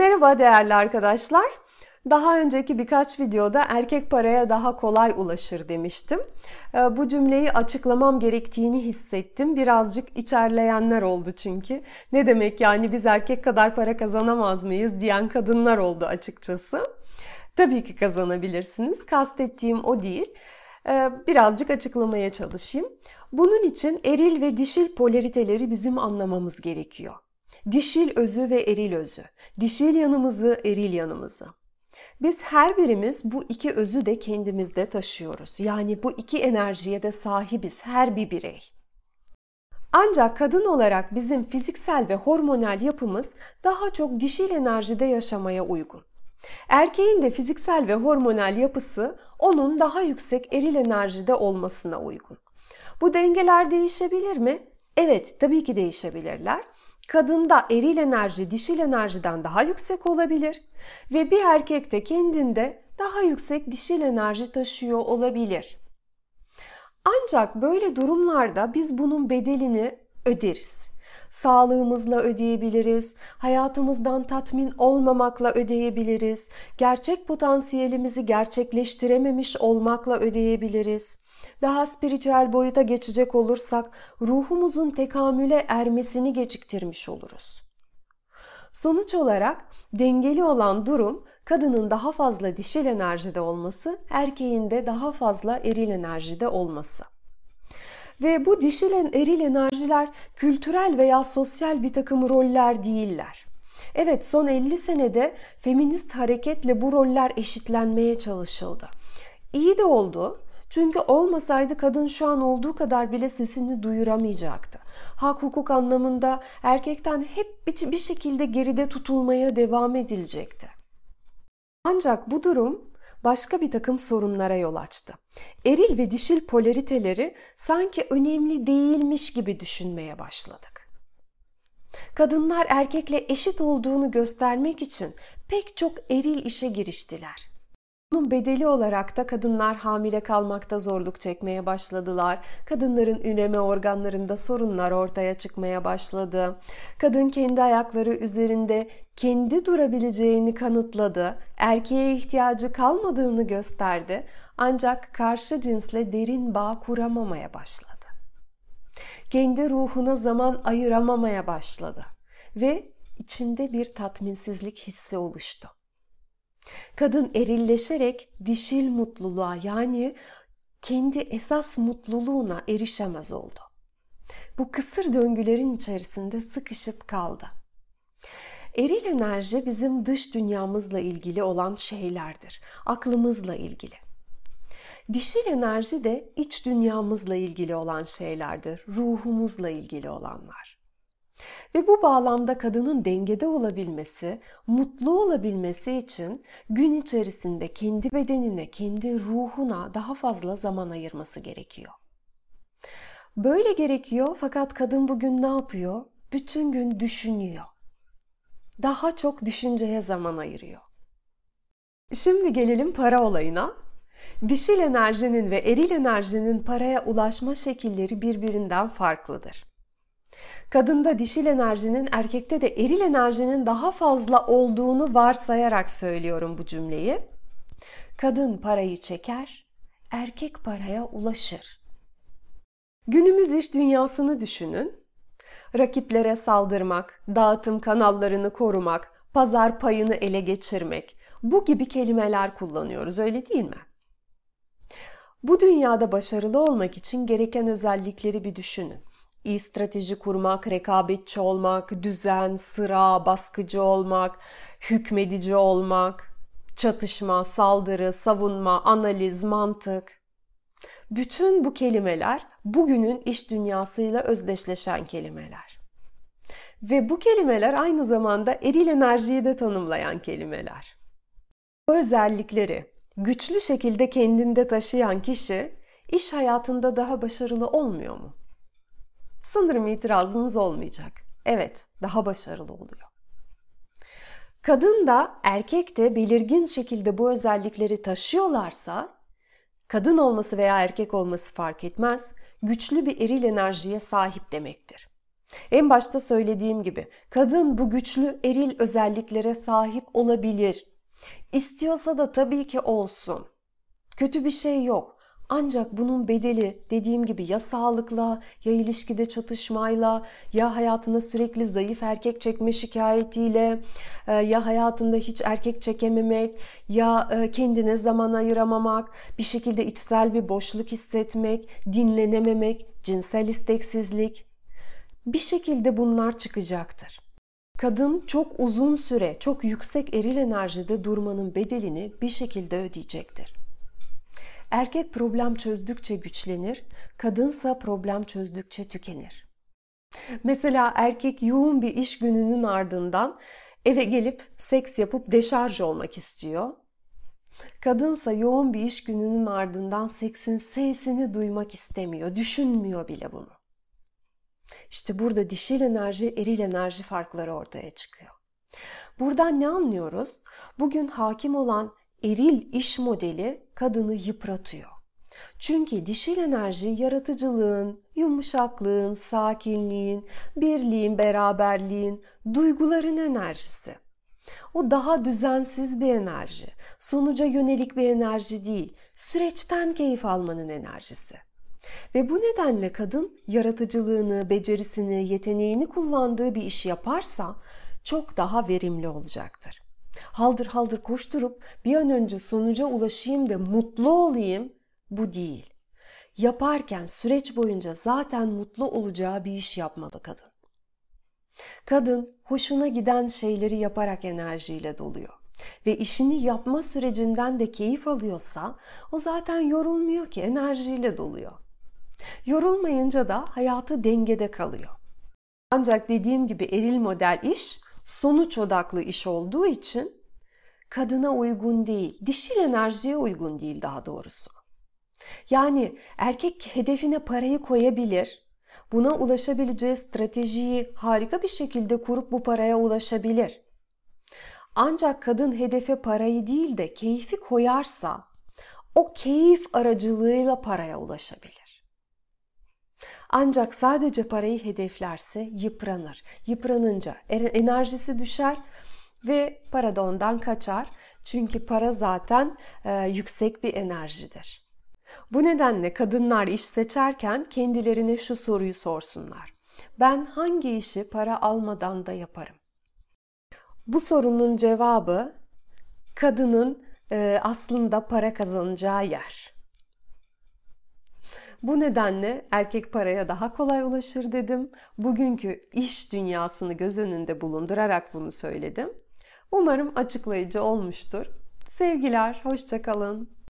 Merhaba değerli arkadaşlar. Daha önceki birkaç videoda erkek paraya daha kolay ulaşır demiştim. Ee, bu cümleyi açıklamam gerektiğini hissettim. Birazcık içerleyenler oldu çünkü. Ne demek yani biz erkek kadar para kazanamaz mıyız diyen kadınlar oldu açıkçası. Tabii ki kazanabilirsiniz. Kastettiğim o değil. Ee, birazcık açıklamaya çalışayım. Bunun için eril ve dişil polariteleri bizim anlamamız gerekiyor. Dişil özü ve eril özü. Dişil yanımızı, eril yanımızı. Biz her birimiz bu iki özü de kendimizde taşıyoruz. Yani bu iki enerjiye de sahibiz her bir birey. Ancak kadın olarak bizim fiziksel ve hormonal yapımız daha çok dişil enerjide yaşamaya uygun. Erkeğin de fiziksel ve hormonal yapısı onun daha yüksek eril enerjide olmasına uygun. Bu dengeler değişebilir mi? Evet, tabii ki değişebilirler. Kadında eril enerji dişil enerjiden daha yüksek olabilir ve bir erkek de kendinde daha yüksek dişil enerji taşıyor olabilir. Ancak böyle durumlarda biz bunun bedelini öderiz. Sağlığımızla ödeyebiliriz, hayatımızdan tatmin olmamakla ödeyebiliriz, gerçek potansiyelimizi gerçekleştirememiş olmakla ödeyebiliriz. Daha spiritüel boyuta geçecek olursak ruhumuzun tekamüle ermesini geciktirmiş oluruz. Sonuç olarak dengeli olan durum kadının daha fazla dişil enerjide olması, erkeğin de daha fazla eril enerjide olması. Ve bu dişil eril enerjiler kültürel veya sosyal bir takım roller değiller. Evet son 50 senede feminist hareketle bu roller eşitlenmeye çalışıldı. İyi de oldu çünkü olmasaydı kadın şu an olduğu kadar bile sesini duyuramayacaktı. Hak hukuk anlamında erkekten hep bir şekilde geride tutulmaya devam edilecekti. Ancak bu durum başka bir takım sorunlara yol açtı. Eril ve dişil polariteleri sanki önemli değilmiş gibi düşünmeye başladık. Kadınlar erkekle eşit olduğunu göstermek için pek çok eril işe giriştiler. Bunun bedeli olarak da kadınlar hamile kalmakta zorluk çekmeye başladılar. Kadınların üreme organlarında sorunlar ortaya çıkmaya başladı. Kadın kendi ayakları üzerinde kendi durabileceğini kanıtladı. Erkeğe ihtiyacı kalmadığını gösterdi. Ancak karşı cinsle derin bağ kuramamaya başladı. Kendi ruhuna zaman ayıramamaya başladı ve içinde bir tatminsizlik hissi oluştu. Kadın erilleşerek dişil mutluluğa yani kendi esas mutluluğuna erişemez oldu. Bu kısır döngülerin içerisinde sıkışıp kaldı. Eril enerji bizim dış dünyamızla ilgili olan şeylerdir. Aklımızla ilgili. Dişil enerji de iç dünyamızla ilgili olan şeylerdir. Ruhumuzla ilgili olanlar. Ve bu bağlamda kadının dengede olabilmesi, mutlu olabilmesi için gün içerisinde kendi bedenine, kendi ruhuna daha fazla zaman ayırması gerekiyor. Böyle gerekiyor fakat kadın bugün ne yapıyor? Bütün gün düşünüyor. Daha çok düşünceye zaman ayırıyor. Şimdi gelelim para olayına. Dişil enerjinin ve eril enerjinin paraya ulaşma şekilleri birbirinden farklıdır. Kadında dişil enerjinin erkekte de eril enerjinin daha fazla olduğunu varsayarak söylüyorum bu cümleyi. Kadın parayı çeker, erkek paraya ulaşır. Günümüz iş dünyasını düşünün. Rakiplere saldırmak, dağıtım kanallarını korumak, pazar payını ele geçirmek bu gibi kelimeler kullanıyoruz öyle değil mi? Bu dünyada başarılı olmak için gereken özellikleri bir düşünün iyi strateji kurmak, rekabetçi olmak, düzen, sıra, baskıcı olmak, hükmedici olmak, çatışma, saldırı, savunma, analiz, mantık. Bütün bu kelimeler bugünün iş dünyasıyla özdeşleşen kelimeler. Ve bu kelimeler aynı zamanda eril enerjiyi de tanımlayan kelimeler. Bu özellikleri güçlü şekilde kendinde taşıyan kişi iş hayatında daha başarılı olmuyor mu? Sanırım itirazınız olmayacak. Evet, daha başarılı oluyor. Kadın da erkek de belirgin şekilde bu özellikleri taşıyorlarsa, kadın olması veya erkek olması fark etmez, güçlü bir eril enerjiye sahip demektir. En başta söylediğim gibi kadın bu güçlü eril özelliklere sahip olabilir. İstiyorsa da tabii ki olsun. Kötü bir şey yok. Ancak bunun bedeli dediğim gibi ya sağlıkla, ya ilişkide çatışmayla, ya hayatına sürekli zayıf erkek çekme şikayetiyle, e, ya hayatında hiç erkek çekememek, ya e, kendine zaman ayıramamak, bir şekilde içsel bir boşluk hissetmek, dinlenememek, cinsel isteksizlik. Bir şekilde bunlar çıkacaktır. Kadın çok uzun süre, çok yüksek eril enerjide durmanın bedelini bir şekilde ödeyecektir. Erkek problem çözdükçe güçlenir, kadınsa problem çözdükçe tükenir. Mesela erkek yoğun bir iş gününün ardından eve gelip seks yapıp deşarj olmak istiyor. Kadınsa yoğun bir iş gününün ardından seksin sesini duymak istemiyor, düşünmüyor bile bunu. İşte burada dişil enerji, eril enerji farkları ortaya çıkıyor. Buradan ne anlıyoruz? Bugün hakim olan eril iş modeli kadını yıpratıyor. Çünkü dişil enerji yaratıcılığın, yumuşaklığın, sakinliğin, birliğin, beraberliğin, duyguların enerjisi. O daha düzensiz bir enerji, sonuca yönelik bir enerji değil, süreçten keyif almanın enerjisi. Ve bu nedenle kadın yaratıcılığını, becerisini, yeteneğini kullandığı bir iş yaparsa çok daha verimli olacaktır haldır haldır koşturup bir an önce sonuca ulaşayım da mutlu olayım bu değil. Yaparken süreç boyunca zaten mutlu olacağı bir iş yapmalı kadın. Kadın hoşuna giden şeyleri yaparak enerjiyle doluyor ve işini yapma sürecinden de keyif alıyorsa o zaten yorulmuyor ki enerjiyle doluyor. Yorulmayınca da hayatı dengede kalıyor. Ancak dediğim gibi eril model iş sonuç odaklı iş olduğu için kadına uygun değil, dişil enerjiye uygun değil daha doğrusu. Yani erkek hedefine parayı koyabilir, buna ulaşabileceği stratejiyi harika bir şekilde kurup bu paraya ulaşabilir. Ancak kadın hedefe parayı değil de keyfi koyarsa o keyif aracılığıyla paraya ulaşabilir. Ancak sadece parayı hedeflerse yıpranır. Yıpranınca enerjisi düşer ve para da ondan kaçar. Çünkü para zaten e, yüksek bir enerjidir. Bu nedenle kadınlar iş seçerken kendilerine şu soruyu sorsunlar. Ben hangi işi para almadan da yaparım? Bu sorunun cevabı kadının e, aslında para kazanacağı yer. Bu nedenle erkek paraya daha kolay ulaşır dedim. Bugünkü iş dünyasını göz önünde bulundurarak bunu söyledim. Umarım açıklayıcı olmuştur. Sevgiler, hoşçakalın.